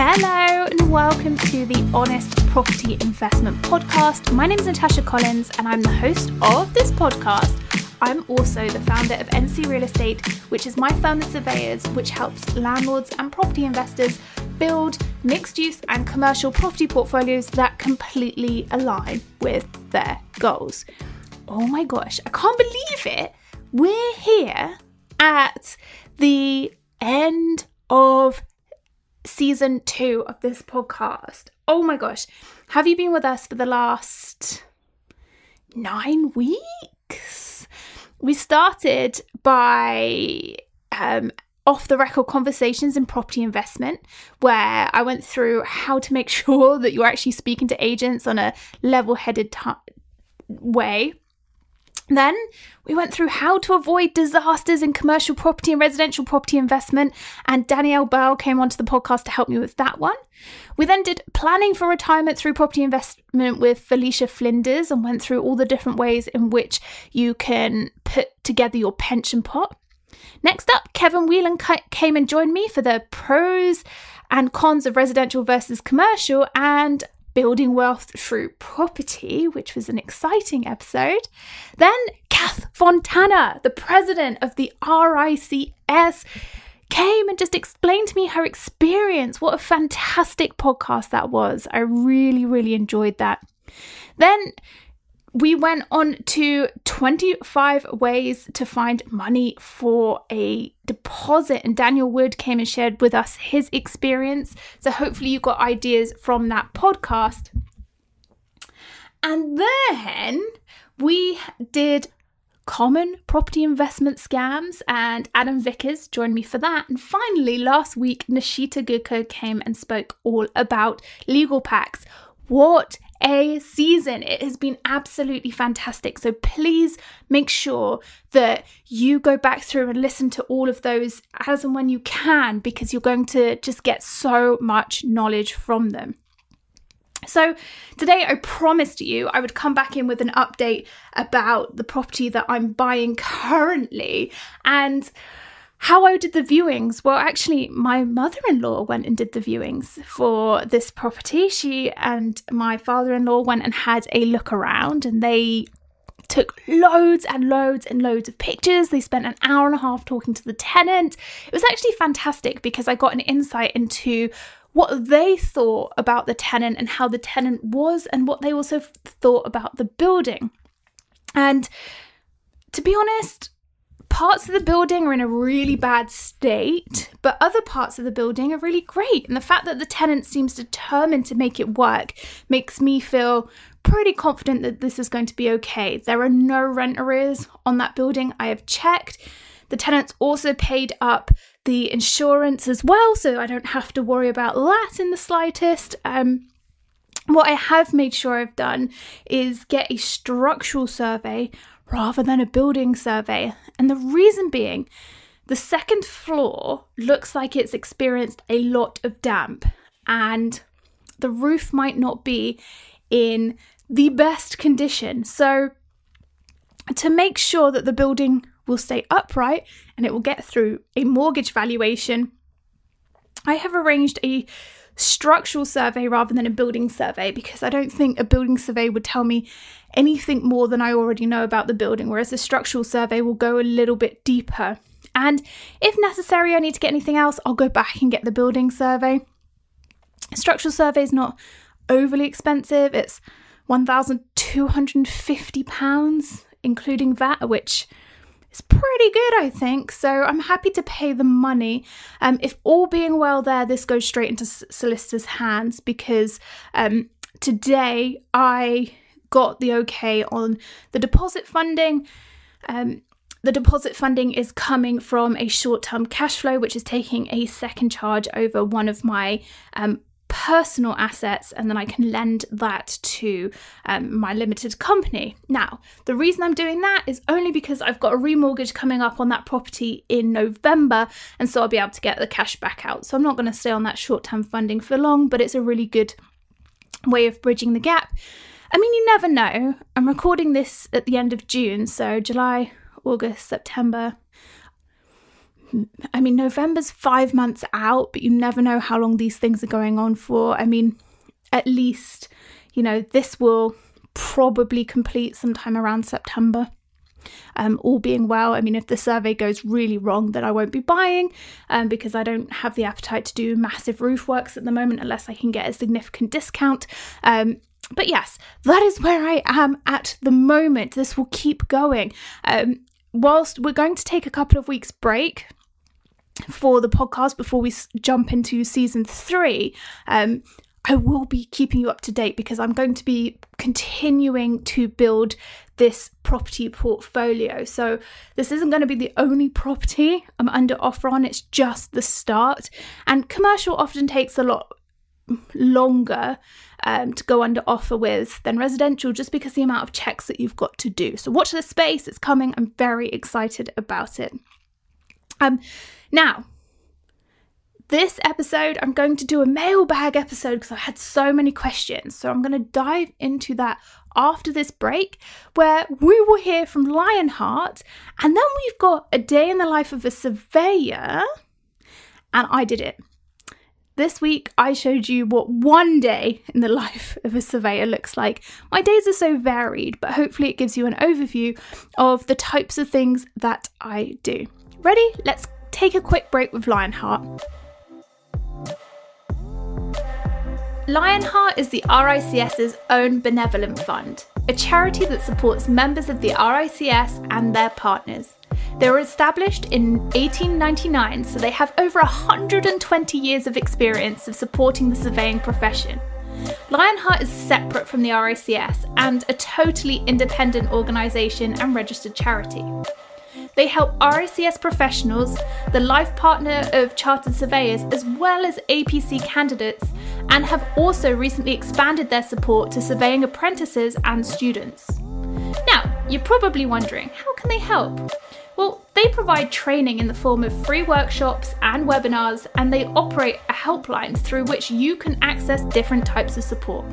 Hello and welcome to the Honest Property Investment Podcast. My name is Natasha Collins and I'm the host of this podcast. I'm also the founder of NC Real Estate, which is my firm of surveyors, which helps landlords and property investors build mixed use and commercial property portfolios that completely align with their goals. Oh my gosh, I can't believe it. We're here at the end of season two of this podcast. Oh my gosh. Have you been with us for the last nine weeks? We started by um, off the record conversations in property investment, where I went through how to make sure that you're actually speaking to agents on a level headed t- way. Then we went through how to avoid disasters in commercial property and residential property investment, and Danielle Bell came onto the podcast to help me with that one. We then did planning for retirement through property investment with Felicia Flinders and went through all the different ways in which you can put together your pension pot. Next up, Kevin Whelan came and joined me for the pros and cons of residential versus commercial, and building wealth through property, which was an exciting episode. Then Kath Fontana, the president of the RICS, came and just explained to me her experience. What a fantastic podcast that was. I really, really enjoyed that. Then we went on to 25 ways to find money for a deposit, and Daniel Wood came and shared with us his experience. So, hopefully, you got ideas from that podcast. And then we did common property investment scams, and Adam Vickers joined me for that. And finally, last week, Nishita Gurko came and spoke all about legal packs. What a season. It has been absolutely fantastic. So please make sure that you go back through and listen to all of those as and when you can, because you're going to just get so much knowledge from them. So, today I promised you I would come back in with an update about the property that I'm buying currently. And how I did the viewings? Well, actually, my mother in law went and did the viewings for this property. She and my father in law went and had a look around and they took loads and loads and loads of pictures. They spent an hour and a half talking to the tenant. It was actually fantastic because I got an insight into what they thought about the tenant and how the tenant was, and what they also thought about the building. And to be honest, parts of the building are in a really bad state, but other parts of the building are really great. And the fact that the tenant seems determined to make it work makes me feel pretty confident that this is going to be okay. There are no rent arrears on that building. I have checked. The tenants also paid up the insurance as well, so I don't have to worry about that in the slightest. Um, what I have made sure I've done is get a structural survey rather than a building survey. And the reason being, the second floor looks like it's experienced a lot of damp, and the roof might not be in the best condition. So, to make sure that the building will stay upright and it will get through a mortgage valuation, I have arranged a structural survey rather than a building survey because I don't think a building survey would tell me anything more than I already know about the building, whereas the structural survey will go a little bit deeper. And if necessary, I need to get anything else, I'll go back and get the building survey. Structural survey is not overly expensive, it's £1,250, including VAT, which is pretty good, I think. So I'm happy to pay the money. Um, if all being well, there, this goes straight into solicitor's hands because um, today I got the okay on the deposit funding. Um, the deposit funding is coming from a short term cash flow, which is taking a second charge over one of my um, personal assets, and then I can lend that to um, my limited company. Now, the reason I'm doing that is only because I've got a remortgage coming up on that property in November, and so I'll be able to get the cash back out. So I'm not going to stay on that short term funding for long, but it's a really good way of bridging the gap. I mean, you never know. I'm recording this at the end of June, so July, August, September, I mean, November's five months out, but you never know how long these things are going on for. I mean, at least, you know, this will probably complete sometime around September. Um, all being well, I mean, if the survey goes really wrong, then I won't be buying um, because I don't have the appetite to do massive roof works at the moment unless I can get a significant discount. Um, but yes, that is where I am at the moment. This will keep going. Um, whilst we're going to take a couple of weeks break for the podcast before we jump into season three, um, I will be keeping you up to date because I'm going to be continuing to build this property portfolio. So, this isn't going to be the only property I'm under offer on, it's just the start. And commercial often takes a lot longer um, to go under offer with than residential just because the amount of checks that you've got to do. So, watch the space, it's coming. I'm very excited about it. Um, now, this episode, I'm going to do a mailbag episode because I had so many questions. So I'm going to dive into that after this break, where we will hear from Lionheart, and then we've got a day in the life of a surveyor, and I did it. This week, I showed you what one day in the life of a surveyor looks like. My days are so varied, but hopefully, it gives you an overview of the types of things that I do. Ready? Let's take a quick break with Lionheart. Lionheart is the RICS's own benevolent fund, a charity that supports members of the RICS and their partners. They were established in 1899, so they have over 120 years of experience of supporting the surveying profession. Lionheart is separate from the RICS and a totally independent organisation and registered charity. They help RICS professionals, the life partner of chartered surveyors, as well as APC candidates, and have also recently expanded their support to surveying apprentices and students. Now, you're probably wondering how can they help? Well, they provide training in the form of free workshops and webinars, and they operate a helpline through which you can access different types of support.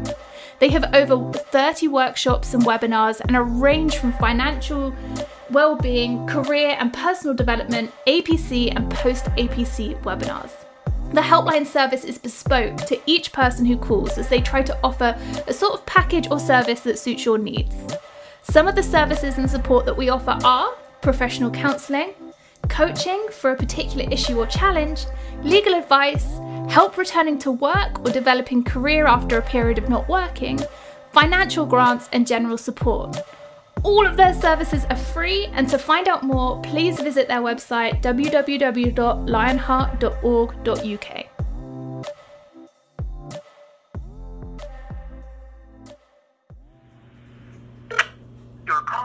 They have over 30 workshops and webinars and a range from financial well-being, career and personal development, APC and post-APC webinars. The helpline service is bespoke to each person who calls as they try to offer a sort of package or service that suits your needs. Some of the services and support that we offer are professional counselling, coaching for a particular issue or challenge, legal advice, help returning to work or developing career after a period of not working, financial grants, and general support. All of their services are free, and to find out more, please visit their website www.lionheart.org.uk.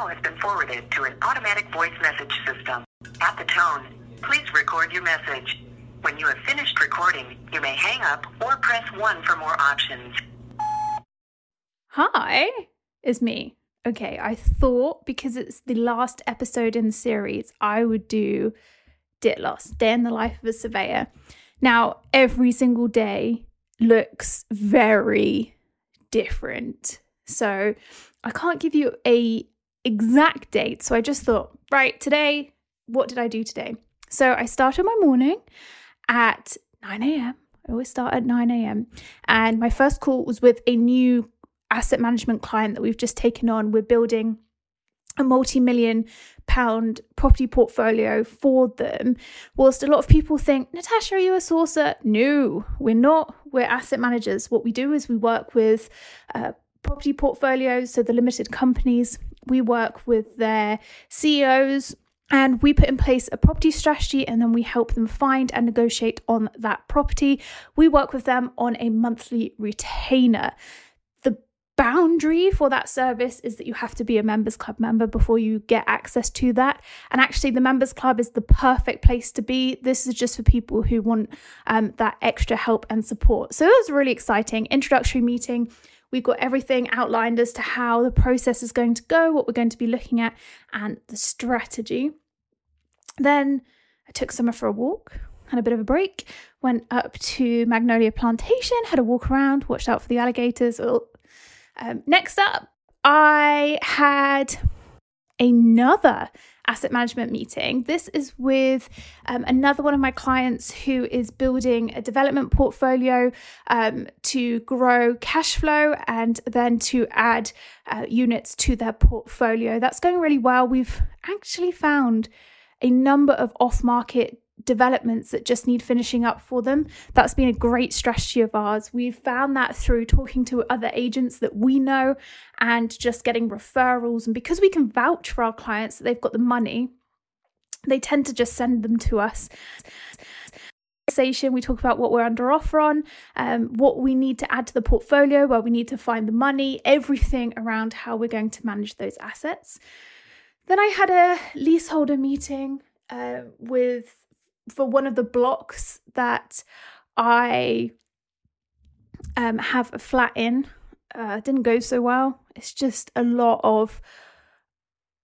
call has been forwarded to an automatic voice message system. At the tone, please record your message. When you have finished recording, you may hang up or press 1 for more options. Hi, is me. Okay, I thought because it's the last episode in the series, I would do DIT Loss, Day in the Life of a Surveyor. Now, every single day looks very different. So I can't give you a exact date. So I just thought, right, today, what did I do today? So I started my morning at 9 a.m. I always start at 9 a.m. And my first call was with a new asset management client that we've just taken on. We're building a multi million pound property portfolio for them. Whilst a lot of people think, Natasha, are you a sourcer? No, we're not. We're asset managers. What we do is we work with uh, property portfolios, so the limited companies. We work with their CEOs and we put in place a property strategy and then we help them find and negotiate on that property. We work with them on a monthly retainer. The boundary for that service is that you have to be a members club member before you get access to that. And actually the members club is the perfect place to be. This is just for people who want um, that extra help and support. So it was really exciting. Introductory meeting we've got everything outlined as to how the process is going to go what we're going to be looking at and the strategy. Then i took summer for a walk had a bit of a break went up to magnolia plantation had a walk around watched out for the alligators. Um, next up, I had another asset management meeting. This is with um, another one of my clients who is building a development portfolio um, to grow cash flow and then to add uh, units to their portfolio. That's going really well. We've actually found a number of off market developments that just need finishing up for them. That's been a great strategy of ours. We've found that through talking to other agents that we know and just getting referrals. And because we can vouch for our clients that they've got the money, they tend to just send them to us. We talk about what we're under offer on, um, what we need to add to the portfolio, where we need to find the money, everything around how we're going to manage those assets. Then I had a leaseholder meeting uh, with for one of the blocks that I um, have a flat in. Uh, didn't go so well. It's just a lot of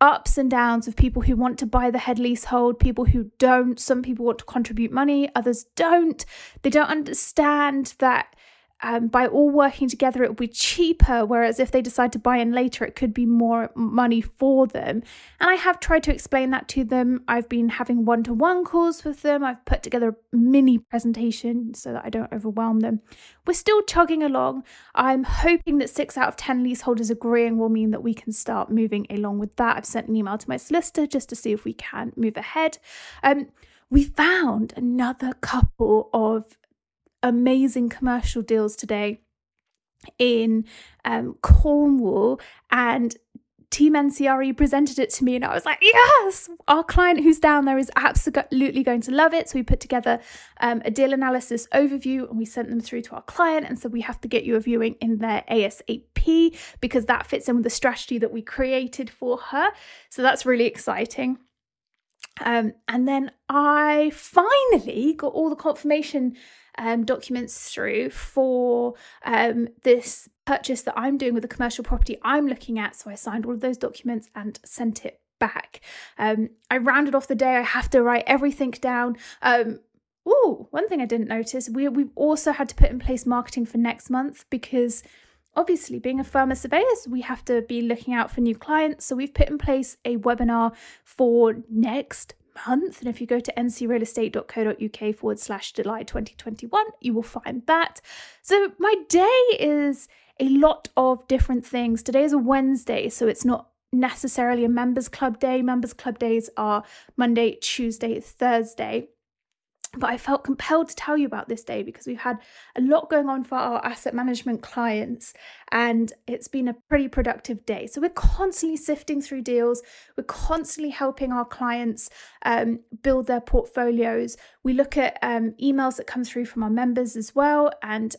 ups and downs of people who want to buy the head leasehold, people who don't. Some people want to contribute money, others don't. They don't understand that um, by all working together, it will be cheaper. Whereas if they decide to buy in later, it could be more money for them. And I have tried to explain that to them. I've been having one to one calls with them. I've put together a mini presentation so that I don't overwhelm them. We're still chugging along. I'm hoping that six out of 10 leaseholders agreeing will mean that we can start moving along with that. I've sent an email to my solicitor just to see if we can move ahead. Um, we found another couple of amazing commercial deals today in um, Cornwall and Team NCRE presented it to me, and I was like, yes, our client who's down there is absolutely going to love it. So we put together um, a deal analysis overview and we sent them through to our client and said, we have to get you a viewing in their ASAP because that fits in with the strategy that we created for her. So that's really exciting. Um, and then I finally got all the confirmation um, documents through for um, this purchase that I'm doing with the commercial property I'm looking at. So I signed all of those documents and sent it back. Um, I rounded off the day. I have to write everything down. Um, oh, one thing I didn't notice: we we've also had to put in place marketing for next month because obviously being a firm of surveyors we have to be looking out for new clients so we've put in place a webinar for next month. And if you go to ncrealestate.co.uk forward slash July 2021, you will find that. So my day is a lot of different things. Today is a Wednesday, so it's not necessarily a members club day. Members club days are Monday, Tuesday, Thursday. But I felt compelled to tell you about this day because we've had a lot going on for our asset management clients and it's been a pretty productive day. So we're constantly sifting through deals, we're constantly helping our clients um, build their portfolios. We look at um, emails that come through from our members as well and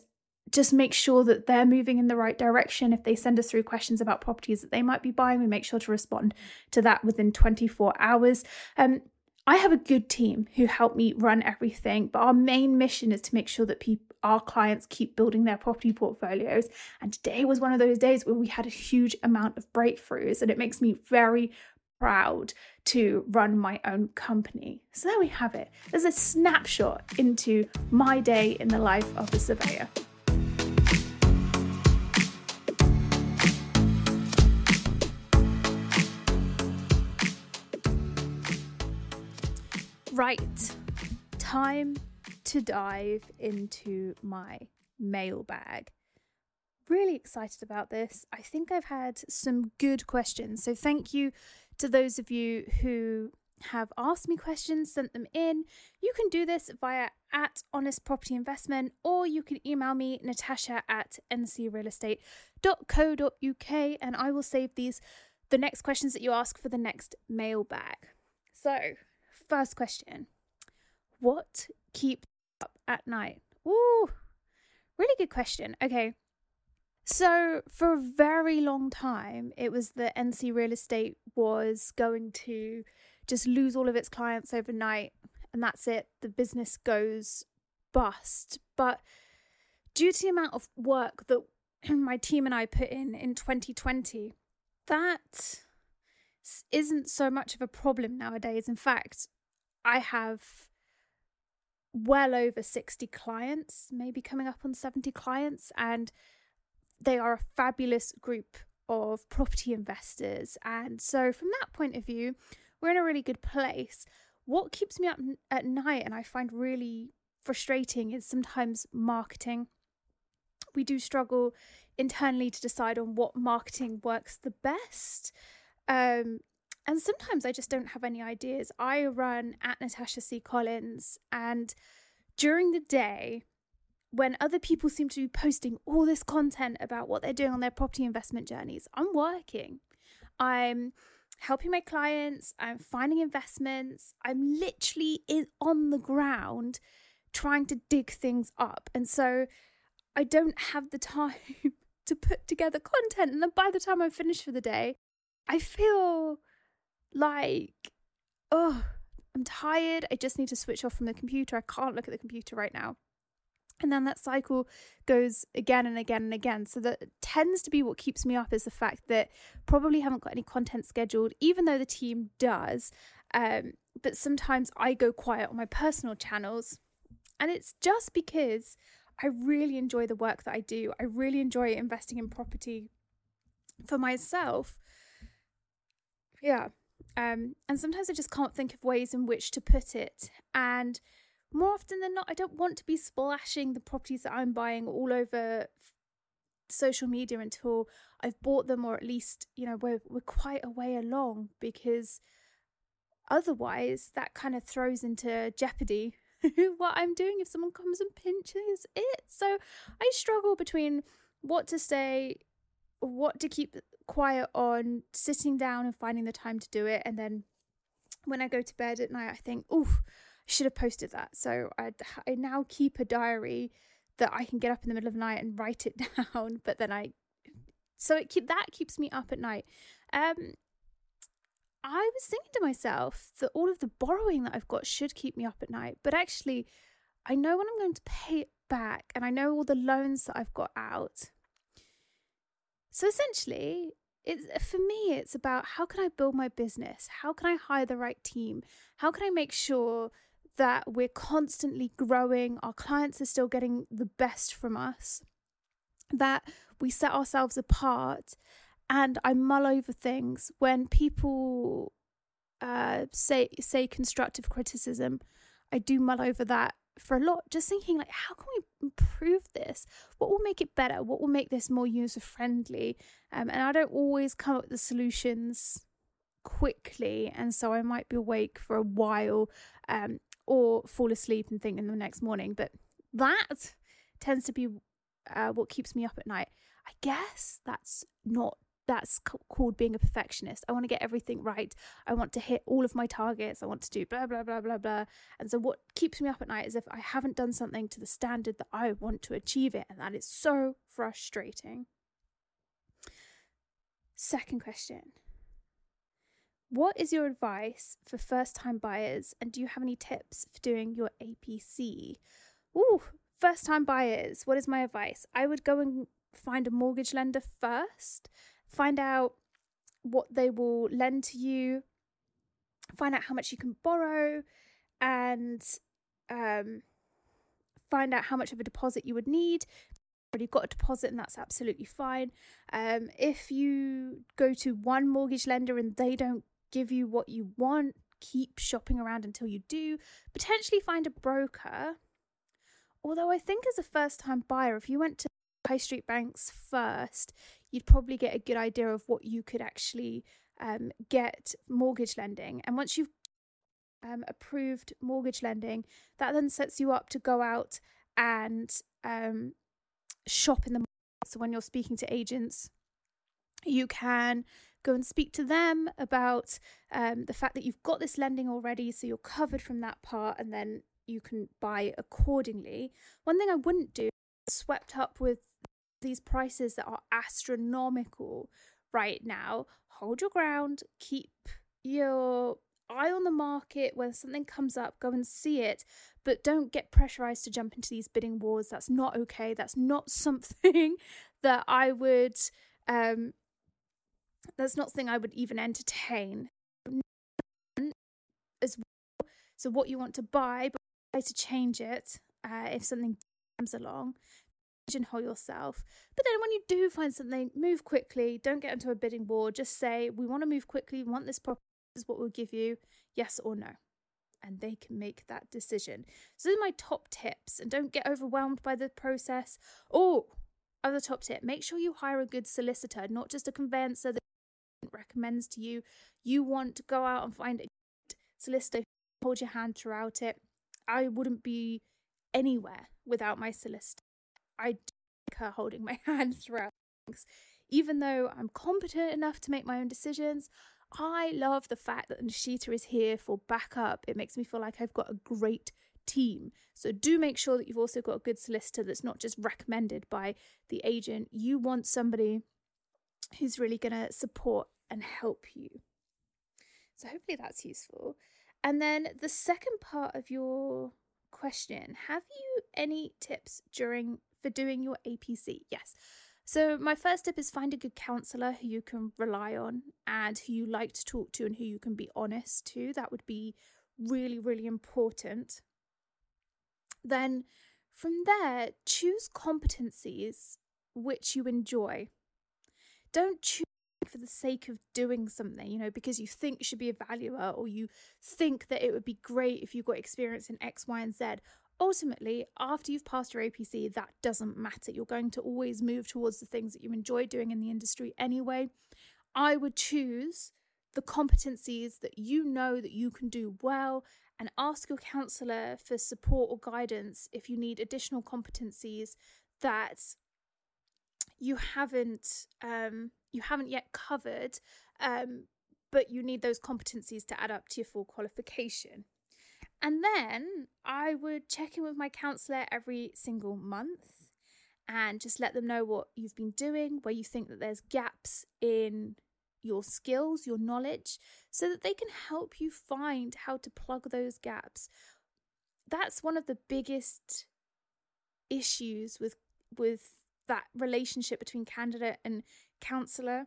just make sure that they're moving in the right direction. If they send us through questions about properties that they might be buying, we make sure to respond to that within 24 hours. Um, I have a good team who help me run everything, but our main mission is to make sure that people our clients keep building their property portfolios. And today was one of those days where we had a huge amount of breakthroughs, and it makes me very proud to run my own company. So there we have it. There's a snapshot into my day in the life of a surveyor. Right, time to dive into my mailbag. Really excited about this. I think I've had some good questions. So, thank you to those of you who have asked me questions, sent them in. You can do this via at Honest Property Investment or you can email me, Natasha at ncrealestate.co.uk, and I will save these, the next questions that you ask for the next mailbag. So, first question What keeps up at night? Ooh, really good question. Okay. So, for a very long time, it was that NC Real Estate was going to just lose all of its clients overnight, and that's it. The business goes bust. But due to the amount of work that my team and I put in in 2020, that isn't so much of a problem nowadays. In fact, I have well over 60 clients, maybe coming up on 70 clients, and they are a fabulous group of property investors. And so, from that point of view, we're in a really good place. What keeps me up at night and I find really frustrating is sometimes marketing. We do struggle internally to decide on what marketing works the best. Um, and sometimes I just don't have any ideas. I run at Natasha C. Collins, and during the day, when other people seem to be posting all this content about what they're doing on their property investment journeys, I'm working. I'm helping my clients, I'm finding investments, I'm literally in, on the ground trying to dig things up. And so I don't have the time to put together content. And then by the time I'm finished for the day, I feel like, oh, I'm tired. I just need to switch off from the computer. I can't look at the computer right now. And then that cycle goes again and again and again. So that tends to be what keeps me up is the fact that probably haven't got any content scheduled, even though the team does. Um, but sometimes I go quiet on my personal channels. And it's just because I really enjoy the work that I do. I really enjoy investing in property for myself. Yeah. Um, and sometimes I just can't think of ways in which to put it. And more often than not, I don't want to be splashing the properties that I'm buying all over social media until I've bought them, or at least, you know, we're, we're quite a way along because otherwise that kind of throws into jeopardy what I'm doing if someone comes and pinches it. So I struggle between what to say, what to keep quiet on, sitting down and finding the time to do it, and then when I go to bed at night, I think, oh, I should have posted that. So I, I now keep a diary that I can get up in the middle of the night and write it down. But then I, so it keep that keeps me up at night. Um, I was thinking to myself that all of the borrowing that I've got should keep me up at night, but actually, I know when I'm going to pay it back, and I know all the loans that I've got out. So essentially, it's for me it's about how can I build my business? How can I hire the right team? How can I make sure that we're constantly growing, our clients are still getting the best from us, that we set ourselves apart. And I mull over things when people uh, say say constructive criticism. I do mull over that for a lot, just thinking like, how can we improve this? What will make it better? What will make this more user friendly? Um, and I don't always come up with the solutions quickly, and so I might be awake for a while. Um, or fall asleep and think in the next morning. But that tends to be uh, what keeps me up at night. I guess that's not that's called being a perfectionist. I want to get everything right. I want to hit all of my targets. I want to do blah blah blah blah blah. And so what keeps me up at night is if I haven't done something to the standard that I want to achieve it, and that is so frustrating. Second question. What is your advice for first time buyers and do you have any tips for doing your APC? Ooh, first time buyers, what is my advice? I would go and find a mortgage lender first, find out what they will lend to you, find out how much you can borrow, and um, find out how much of a deposit you would need already got a deposit and that's absolutely fine. Um, if you go to one mortgage lender and they don't give you what you want, keep shopping around until you do, potentially find a broker. Although I think as a first time buyer, if you went to high street banks first, you'd probably get a good idea of what you could actually um, get mortgage lending. And once you've um, approved mortgage lending, that then sets you up to go out and um, shop in the market. So when you're speaking to agents, you can go and speak to them about um, the fact that you've got this lending already, so you're covered from that part, and then you can buy accordingly. One thing I wouldn't do swept up with these prices that are astronomical right now. Hold your ground, keep your eye on the market when something comes up, go and see it, but don't get pressurized to jump into these bidding wars. That's not okay. That's not something that I would um, that's not something I would even entertain. As well. So what you want to buy, but to change it uh, if something comes along. Pigeonhole yourself. But then when you do find something, move quickly. Don't get into a bidding war. Just say, we want to move quickly. We want this property is what we'll give you, yes or no. And they can make that decision. So, those are my top tips. And don't get overwhelmed by the process. Oh, other top tip make sure you hire a good solicitor, not just a conveyancer that recommends to you. You want to go out and find a solicitor hold your hand throughout it. I wouldn't be anywhere without my solicitor. I like her holding my hand throughout things. Even though I'm competent enough to make my own decisions, I love the fact that Nishita is here for backup. It makes me feel like I've got a great team. So do make sure that you've also got a good solicitor that's not just recommended by the agent. You want somebody who's really going to support and help you. So hopefully that's useful. And then the second part of your question, have you any tips during for doing your APC? Yes. So my first tip is find a good counselor who you can rely on and who you like to talk to and who you can be honest to. That would be really really important. Then from there, choose competencies which you enjoy. Don't choose for the sake of doing something, you know, because you think you should be a valuer or you think that it would be great if you got experience in X, Y, and Z. Ultimately, after you've passed your APC, that doesn't matter. You're going to always move towards the things that you enjoy doing in the industry anyway. I would choose the competencies that you know that you can do well and ask your counselor for support or guidance if you need additional competencies that you haven't um, you haven't yet covered, um, but you need those competencies to add up to your full qualification. And then I would check in with my counsellor every single month and just let them know what you've been doing, where you think that there's gaps in your skills, your knowledge, so that they can help you find how to plug those gaps. That's one of the biggest issues with with that relationship between candidate and counselor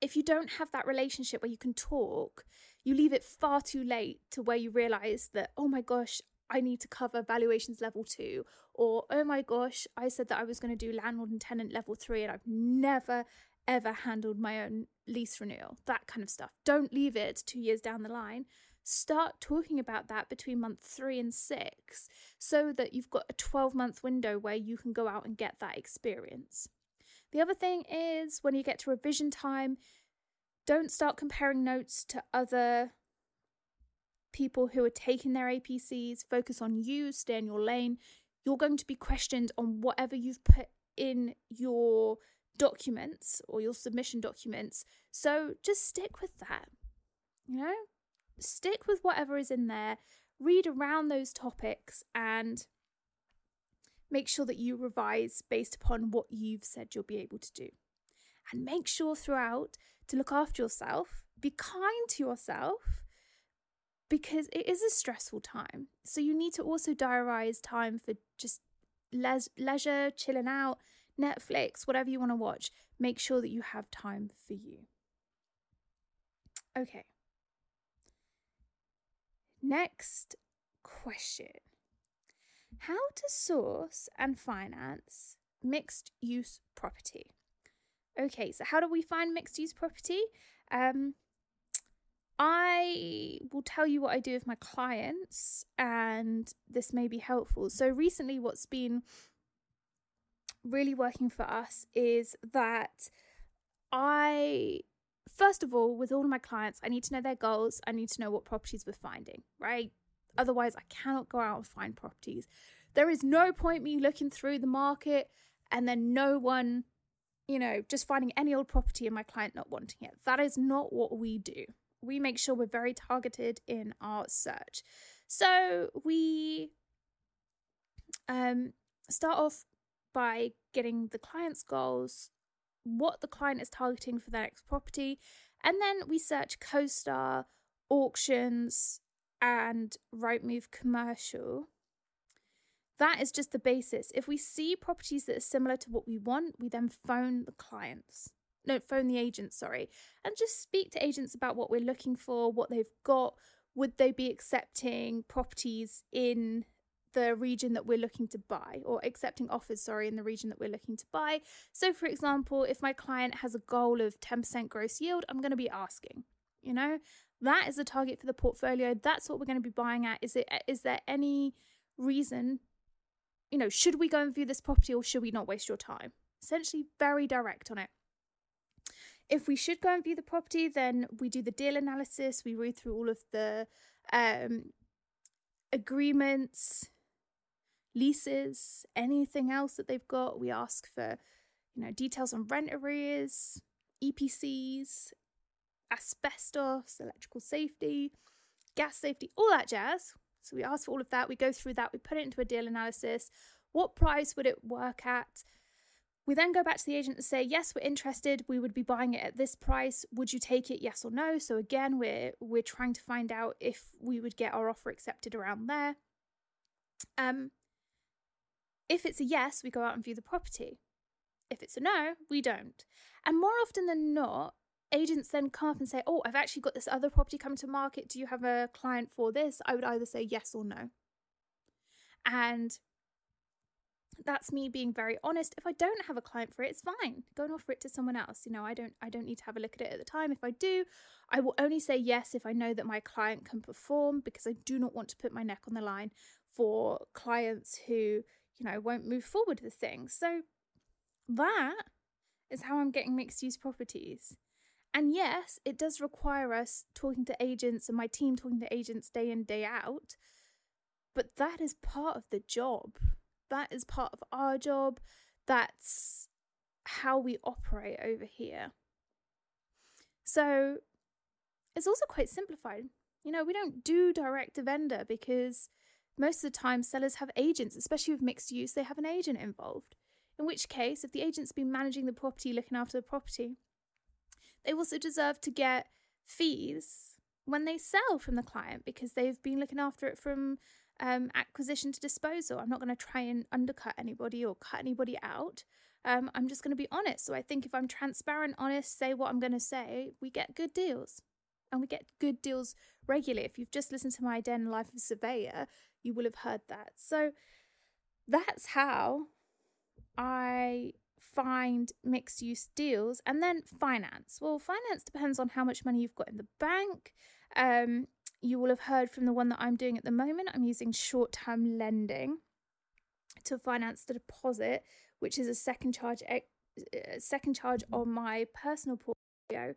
if you don't have that relationship where you can talk you leave it far too late to where you realize that oh my gosh I need to cover valuations level two, or oh my gosh, I said that I was going to do landlord and tenant level three, and I've never ever handled my own lease renewal, that kind of stuff. Don't leave it two years down the line. Start talking about that between month three and six so that you've got a 12 month window where you can go out and get that experience. The other thing is when you get to revision time, don't start comparing notes to other people who are taking their APCs. Focus on you, stay in your lane. You're going to be questioned on whatever you've put in your documents or your submission documents. So just stick with that. You know, stick with whatever is in there, read around those topics, and make sure that you revise based upon what you've said you'll be able to do. And make sure throughout to look after yourself, be kind to yourself, because it is a stressful time. So you need to also diarize time for just le- leisure, chilling out, Netflix, whatever you want to watch. Make sure that you have time for you. Okay. Next question how to source and finance mixed use property. Okay, so how do we find mixed use property? Um, I will tell you what I do with my clients, and this may be helpful. So, recently, what's been really working for us is that I, first of all, with all of my clients, I need to know their goals, I need to know what properties we're finding, right? Otherwise, I cannot go out and find properties. There is no point me looking through the market and then no one, you know, just finding any old property and my client not wanting it. That is not what we do. We make sure we're very targeted in our search. So we um, start off by getting the client's goals, what the client is targeting for their next property, and then we search CoStar, auctions, and Rightmove commercial. That is just the basis. If we see properties that are similar to what we want, we then phone the clients. No, phone the agents, sorry, and just speak to agents about what we're looking for, what they've got. Would they be accepting properties in the region that we're looking to buy or accepting offers, sorry, in the region that we're looking to buy? So, for example, if my client has a goal of 10% gross yield, I'm going to be asking, You know, that is the target for the portfolio. That's what we're going to be buying at. Is it is there any reason, you know, should we go and view this property or should we not waste your time? Essentially, very direct on it. If we should go and view the property, then we do the deal analysis. We read through all of the um, agreements, leases, anything else that they've got. We ask for, you know, details on rent arrears, EPCs, asbestos, electrical safety, gas safety, all that jazz. So we ask for all of that. We go through that. We put it into a deal analysis. What price would it work at? We then go back to the agent and say, yes, we're interested. We would be buying it at this price. Would you take it? Yes or no? So again, we're we're trying to find out if we would get our offer accepted around there. Um, if it's a yes, we go out and view the property. If it's a no, we don't. And more often than not, agents then come up and say, Oh, I've actually got this other property coming to market. Do you have a client for this? I would either say yes or no. And that's me being very honest. If I don't have a client for it, it's fine. Go and offer it to someone else. You know, I don't I don't need to have a look at it at the time. If I do, I will only say yes if I know that my client can perform because I do not want to put my neck on the line for clients who, you know, won't move forward with things. So that is how I'm getting mixed use properties. And yes, it does require us talking to agents and my team talking to agents day in, day out. But that is part of the job. That is part of our job. That's how we operate over here. So it's also quite simplified. You know, we don't do direct to vendor because most of the time sellers have agents, especially with mixed use, they have an agent involved. In which case, if the agent's been managing the property, looking after the property, they also deserve to get fees when they sell from the client because they've been looking after it from um, acquisition to disposal. I'm not going to try and undercut anybody or cut anybody out. Um, I'm just going to be honest. So I think if I'm transparent, honest, say what I'm going to say, we get good deals. And we get good deals regularly. If you've just listened to my Den Life of Surveyor, you will have heard that. So that's how I find mixed use deals and then finance. Well, finance depends on how much money you've got in the bank. Um, you will have heard from the one that I'm doing at the moment. I'm using short term lending to finance the deposit, which is a second charge uh, second charge on my personal portfolio,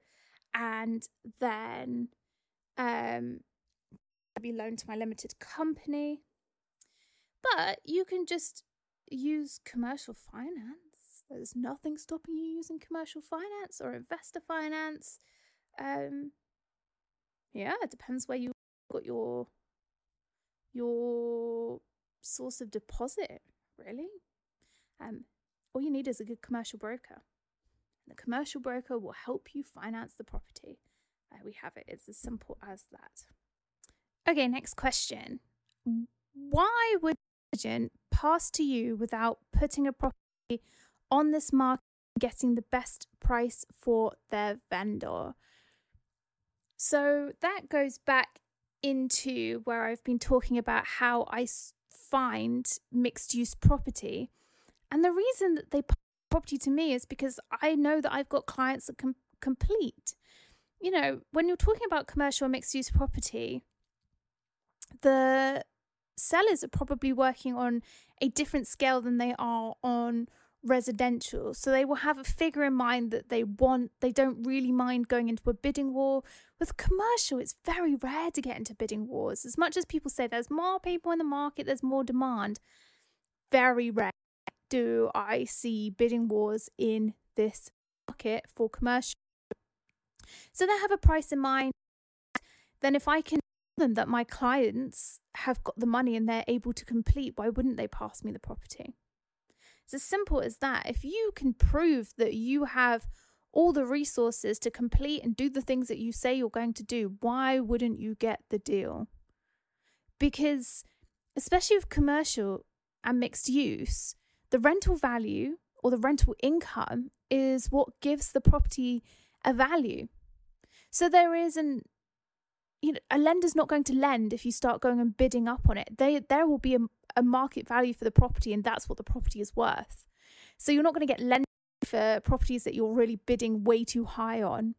and then um, be loaned to my limited company. But you can just use commercial finance. There's nothing stopping you using commercial finance or investor finance. Um, yeah, it depends where you got your your source of deposit, really. Um, all you need is a good commercial broker. The commercial broker will help you finance the property. Uh, we have it. It's as simple as that. Okay, next question. Why would agent pass to you without putting a property on this market getting the best price for their vendor? So that goes back into where I've been talking about how I find mixed use property. And the reason that they property to me is because I know that I've got clients that can complete. You know, when you're talking about commercial mixed use property, the sellers are probably working on a different scale than they are on residential. So they will have a figure in mind that they want. They don't really mind going into a bidding war. With commercial, it's very rare to get into bidding wars. As much as people say there's more people in the market, there's more demand, very rare do I see bidding wars in this market for commercial. So they have a price in mind. Then if I can tell them that my clients have got the money and they're able to complete, why wouldn't they pass me the property? It's as simple as that. If you can prove that you have all the resources to complete and do the things that you say you're going to do, why wouldn't you get the deal? Because, especially with commercial and mixed use, the rental value or the rental income is what gives the property a value. So there is an you know, a lender's not going to lend if you start going and bidding up on it. They, there will be a, a market value for the property, and that's what the property is worth. So you're not going to get lend for properties that you're really bidding way too high on.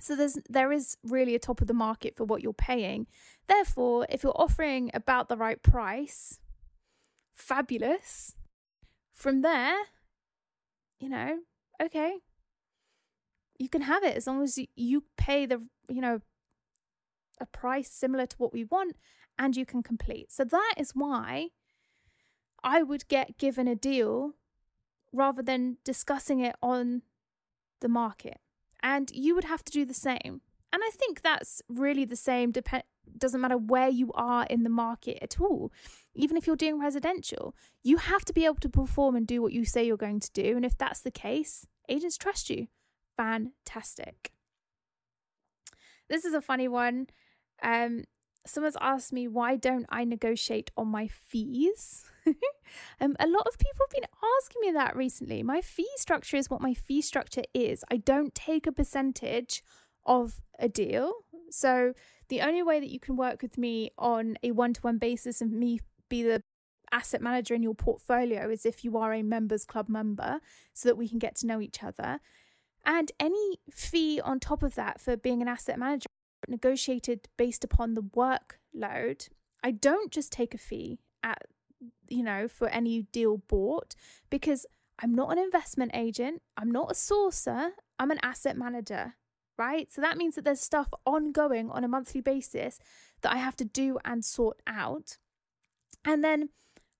So there's there is really a top of the market for what you're paying. Therefore, if you're offering about the right price, fabulous. From there, you know, okay, you can have it as long as you pay the, you know, a price similar to what we want and you can complete. So that is why I would get given a deal rather than discussing it on the market. And you would have to do the same. And I think that's really the same, depend doesn't matter where you are in the market at all. Even if you're doing residential, you have to be able to perform and do what you say you're going to do. And if that's the case, agents trust you. Fantastic. This is a funny one. Um, someone's asked me why don't I negotiate on my fees? um, a lot of people have been asking me that recently. My fee structure is what my fee structure is. I don't take a percentage of a deal. So the only way that you can work with me on a one to one basis and me be the asset manager in your portfolio is if you are a members club member so that we can get to know each other. And any fee on top of that for being an asset manager negotiated based upon the workload. I don't just take a fee at you know for any deal bought because I'm not an investment agent, I'm not a sourcer, I'm an asset manager, right? So that means that there's stuff ongoing on a monthly basis that I have to do and sort out. And then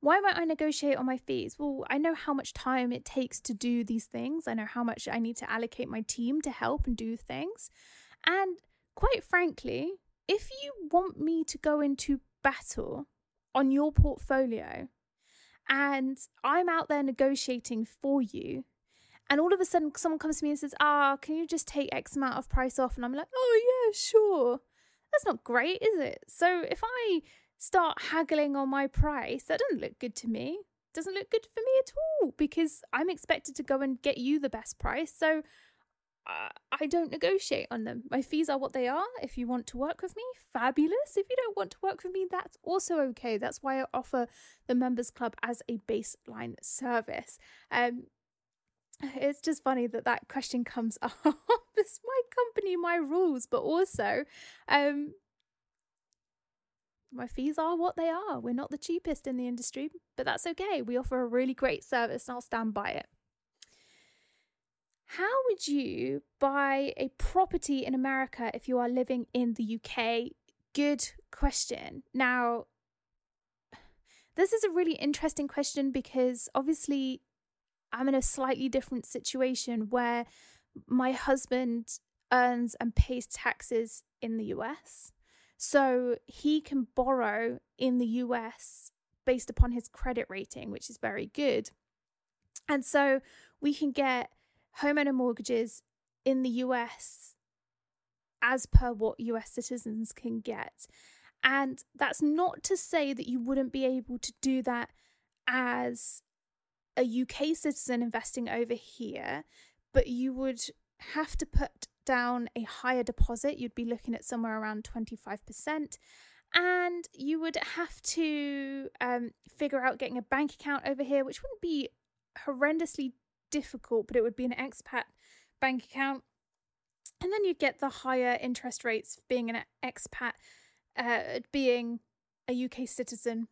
why might I negotiate on my fees? Well, I know how much time it takes to do these things. I know how much I need to allocate my team to help and do things. And quite frankly, if you want me to go into battle on your portfolio and I'm out there negotiating for you, and all of a sudden someone comes to me and says, Ah, can you just take X amount of price off? And I'm like, Oh, yeah, sure. That's not great, is it? So if I start haggling on my price, that doesn't look good to me. Doesn't look good for me at all because I'm expected to go and get you the best price. So I don't negotiate on them. My fees are what they are. If you want to work with me, fabulous. If you don't want to work with me, that's also okay. That's why I offer the members club as a baseline service. Um, it's just funny that that question comes up. it's my company, my rules, but also, um, my fees are what they are. We're not the cheapest in the industry, but that's okay. We offer a really great service, and I'll stand by it. How would you buy a property in America if you are living in the UK? Good question. Now, this is a really interesting question because obviously I'm in a slightly different situation where my husband earns and pays taxes in the US. So he can borrow in the US based upon his credit rating, which is very good. And so we can get homeowner mortgages in the US as per what US citizens can get. And that's not to say that you wouldn't be able to do that as a UK citizen investing over here, but you would have to put down a higher deposit. You'd be looking at somewhere around 25%. And you would have to um, figure out getting a bank account over here, which wouldn't be horrendously difficult, but it would be an expat bank account. And then you'd get the higher interest rates being an expat, uh, being a UK citizen.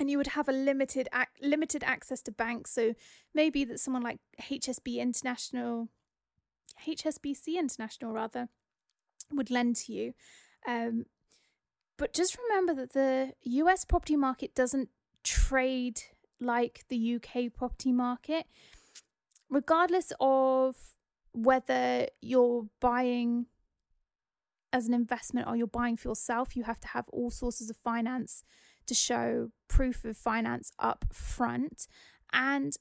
And you would have a limited ac- limited access to banks. So maybe that someone like HSB International, HSBC International rather, would lend to you. Um, but just remember that the US property market doesn't trade like the UK property market regardless of whether you're buying as an investment or you're buying for yourself, you have to have all sources of finance to show proof of finance up front. And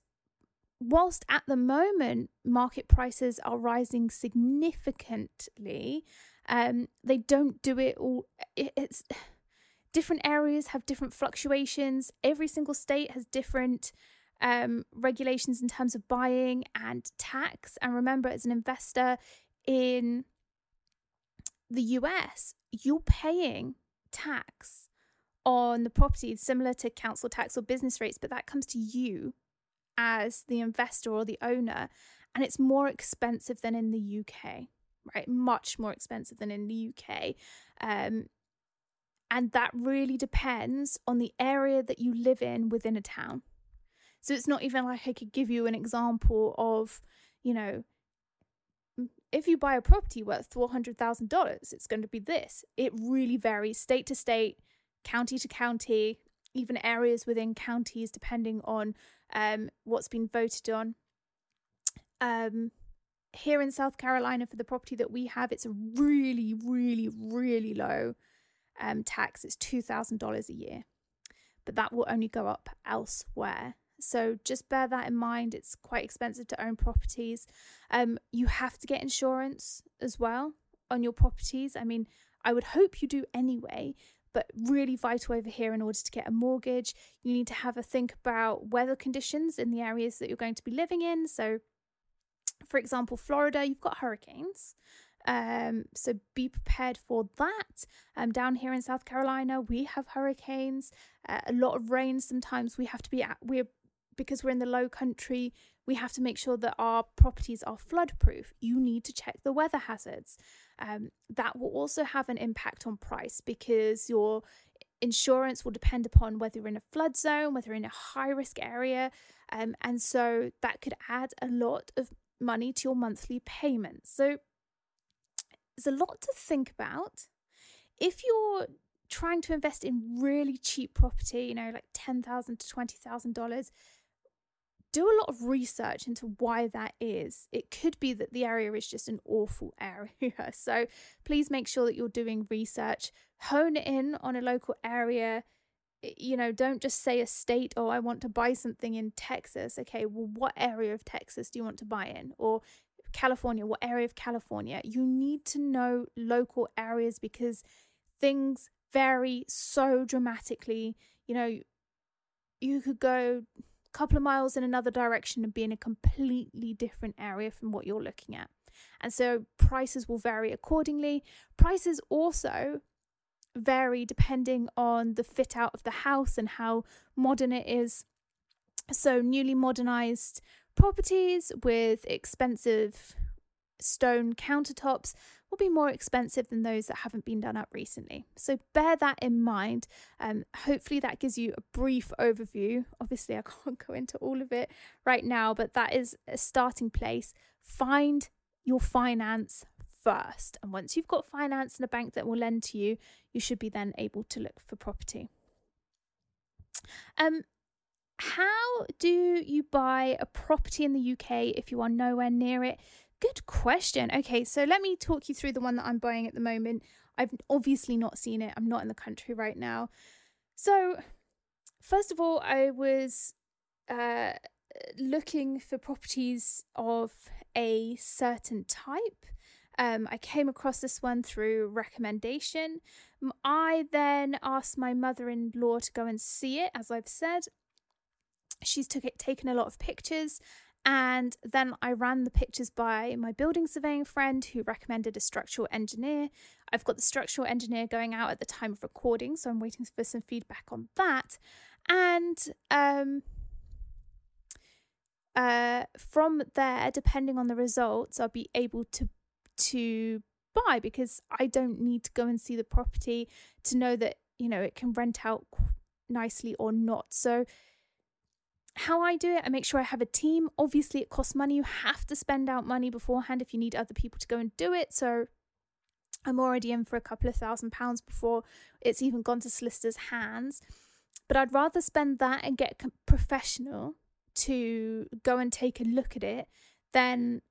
whilst at the moment market prices are rising significantly, um, they don't do it all. It's different areas have different fluctuations. Every single state has different um, regulations in terms of buying and tax. And remember, as an investor in the US, you're paying tax on the property similar to council tax or business rates, but that comes to you as the investor or the owner, and it's more expensive than in the UK. right? Much more expensive than in the UK. Um, and that really depends on the area that you live in within a town. So it's not even like I could give you an example of, you know, if you buy a property worth $400,000, it's going to be this. It really varies state to state, county to county, even areas within counties, depending on um, what's been voted on. Um, here in South Carolina, for the property that we have, it's a really, really, really low um, tax. It's $2,000 a year, but that will only go up elsewhere. So just bear that in mind. It's quite expensive to own properties. Um, you have to get insurance as well on your properties. I mean, I would hope you do anyway, but really vital over here in order to get a mortgage. You need to have a think about weather conditions in the areas that you're going to be living in. So, for example, Florida, you've got hurricanes. Um, so be prepared for that. Um, down here in South Carolina, we have hurricanes, uh, a lot of rain. Sometimes we have to be at, we're because we're in the low country, we have to make sure that our properties are flood proof. You need to check the weather hazards. Um, that will also have an impact on price because your insurance will depend upon whether you're in a flood zone, whether you're in a high risk area. Um, and so that could add a lot of money to your monthly payments. So there's a lot to think about. If you're trying to invest in really cheap property, you know, like 10,000 to $20,000, do a lot of research into why that is. It could be that the area is just an awful area. So please make sure that you're doing research, hone in on a local area. You know, don't just say a state, oh, I want to buy something in Texas. Okay, well, what area of Texas do you want to buy in? Or California, what area of California? You need to know local areas because things vary so dramatically. You know, you could go couple of miles in another direction and be in a completely different area from what you're looking at. And so prices will vary accordingly. Prices also vary depending on the fit out of the house and how modern it is. So, newly modernized properties with expensive stone countertops will be more expensive than those that haven't been done up recently. So bear that in mind. Um, hopefully, that gives you a brief overview. Obviously, I can't go into all of it right now, but that is a starting place. Find your finance first. And once you've got finance in a bank that will lend to you, you should be then able to look for property. Um, how do you buy a property in the UK if you are nowhere near it? Good question. Okay, so let me talk you through the one that I'm buying at the moment. I've obviously not seen it. I'm not in the country right now. So, first of all, I was uh, looking for properties of a certain type. Um, I came across this one through recommendation. I then asked my mother in law to go and see it, as I've said. She's took it, taken a lot of pictures and then I ran the pictures by my building surveying friend who recommended a structural engineer. I've got the structural engineer going out at the time of recording, so I'm waiting for some feedback on that. And um, uh, from there, depending on the results, I'll be able to to buy because I don't need to go and see the property to know that you know it can rent out nicely or not. So how I do it, I make sure I have a team. Obviously, it costs money. You have to spend out money beforehand if you need other people to go and do it. So I'm already in for a couple of thousand pounds before it's even gone to solicitors' hands. But I'd rather spend that and get a professional to go and take a look at it than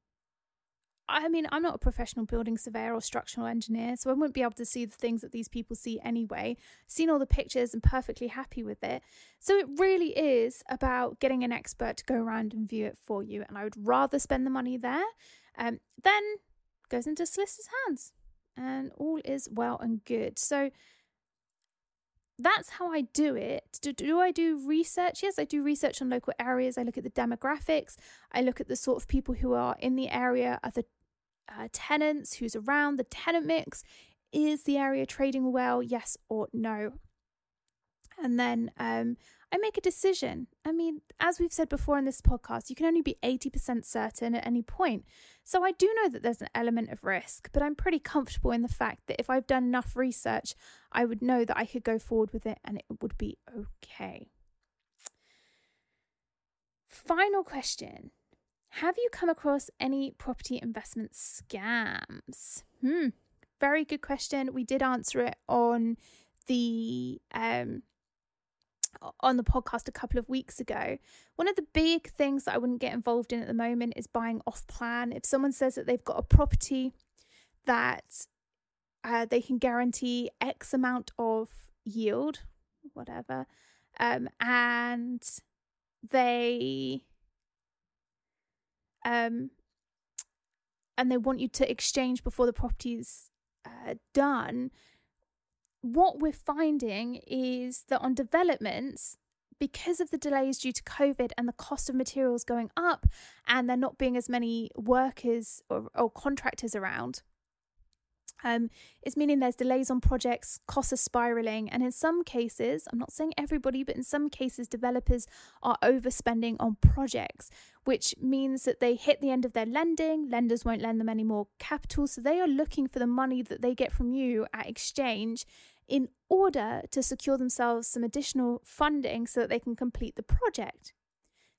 I mean, I'm not a professional building surveyor or structural engineer, so I wouldn't be able to see the things that these people see anyway. Seen all the pictures and perfectly happy with it. So it really is about getting an expert to go around and view it for you. And I would rather spend the money there. Um, then goes into solicitor's hands, and all is well and good. So that's how I do it. Do, do I do research? Yes, I do research on local areas. I look at the demographics. I look at the sort of people who are in the area, are the uh, tenants, who's around, the tenant mix. Is the area trading well? Yes or no? And then um, I make a decision. I mean, as we've said before in this podcast, you can only be 80% certain at any point. So I do know that there's an element of risk, but I'm pretty comfortable in the fact that if I've done enough research, I would know that I could go forward with it and it would be okay. Final question Have you come across any property investment scams? Hmm, very good question. We did answer it on the um on the podcast a couple of weeks ago. One of the big things that I wouldn't get involved in at the moment is buying off plan. If someone says that they've got a property that uh, they can guarantee X amount of yield, whatever, um, and they um, and they want you to exchange before the property's uh, done, what we're finding is that on developments, because of the delays due to COVID and the cost of materials going up, and there not being as many workers or, or contractors around, um, it's meaning there's delays on projects, costs are spiraling, and in some cases, I'm not saying everybody, but in some cases, developers are overspending on projects, which means that they hit the end of their lending, lenders won't lend them any more capital, so they are looking for the money that they get from you at exchange in order to secure themselves some additional funding so that they can complete the project.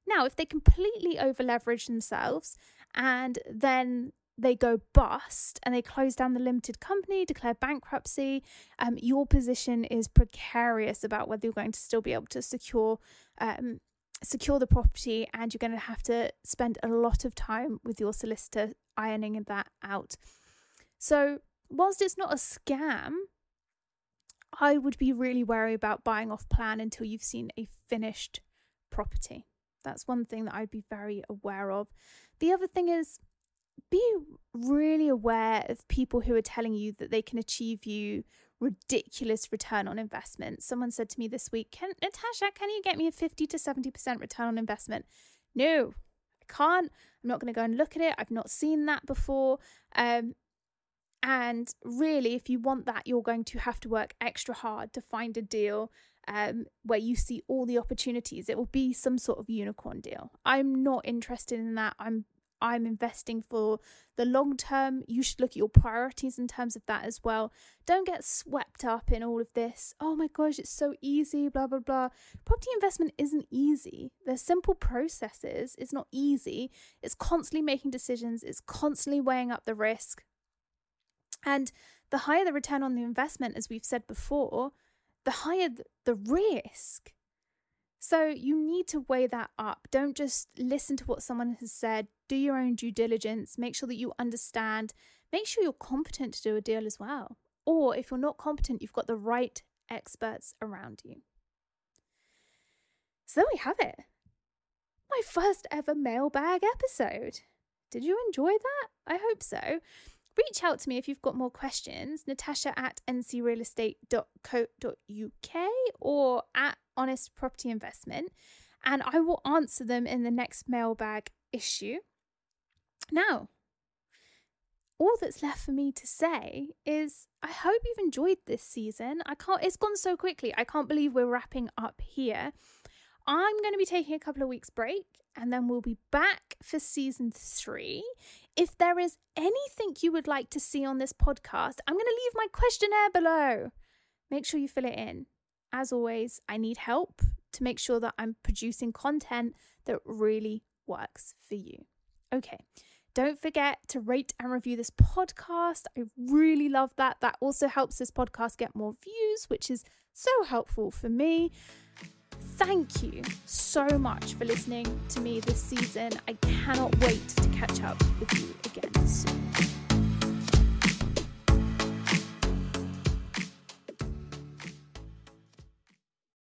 Now, if they completely over leverage themselves and then they go bust and they close down the limited company, declare bankruptcy, um, your position is precarious about whether you're going to still be able to secure um, secure the property, and you're going to have to spend a lot of time with your solicitor ironing that out. So, whilst it's not a scam, I would be really wary about buying off plan until you've seen a finished property. That's one thing that I'd be very aware of. The other thing is be really aware of people who are telling you that they can achieve you ridiculous return on investment. Someone said to me this week, can, Natasha, can you get me a 50 to 70% return on investment? No, I can't. I'm not going to go and look at it. I've not seen that before. Um, and really, if you want that, you're going to have to work extra hard to find a deal um, where you see all the opportunities. It will be some sort of unicorn deal. I'm not interested in that. I'm I'm investing for the long term. You should look at your priorities in terms of that as well. Don't get swept up in all of this. Oh my gosh, it's so easy, blah, blah, blah. Property investment isn't easy. There's simple processes. It's not easy. It's constantly making decisions, it's constantly weighing up the risk. And the higher the return on the investment, as we've said before, the higher the risk. So you need to weigh that up. Don't just listen to what someone has said. Do your own due diligence. Make sure that you understand. Make sure you're competent to do a deal as well. Or if you're not competent, you've got the right experts around you. So there we have it. My first ever mailbag episode. Did you enjoy that? I hope so. Reach out to me if you've got more questions, natasha at ncrealestate.co.uk or at Honest Property Investment, and I will answer them in the next mailbag issue. Now, all that's left for me to say is I hope you've enjoyed this season. I can't it's gone so quickly. I can't believe we're wrapping up here. I'm going to be taking a couple of weeks break and then we'll be back for season 3. If there is anything you would like to see on this podcast, I'm going to leave my questionnaire below. Make sure you fill it in. As always, I need help to make sure that I'm producing content that really works for you. Okay. Don't forget to rate and review this podcast. I really love that. That also helps this podcast get more views, which is so helpful for me. Thank you so much for listening to me this season. I cannot wait to catch up with you again soon.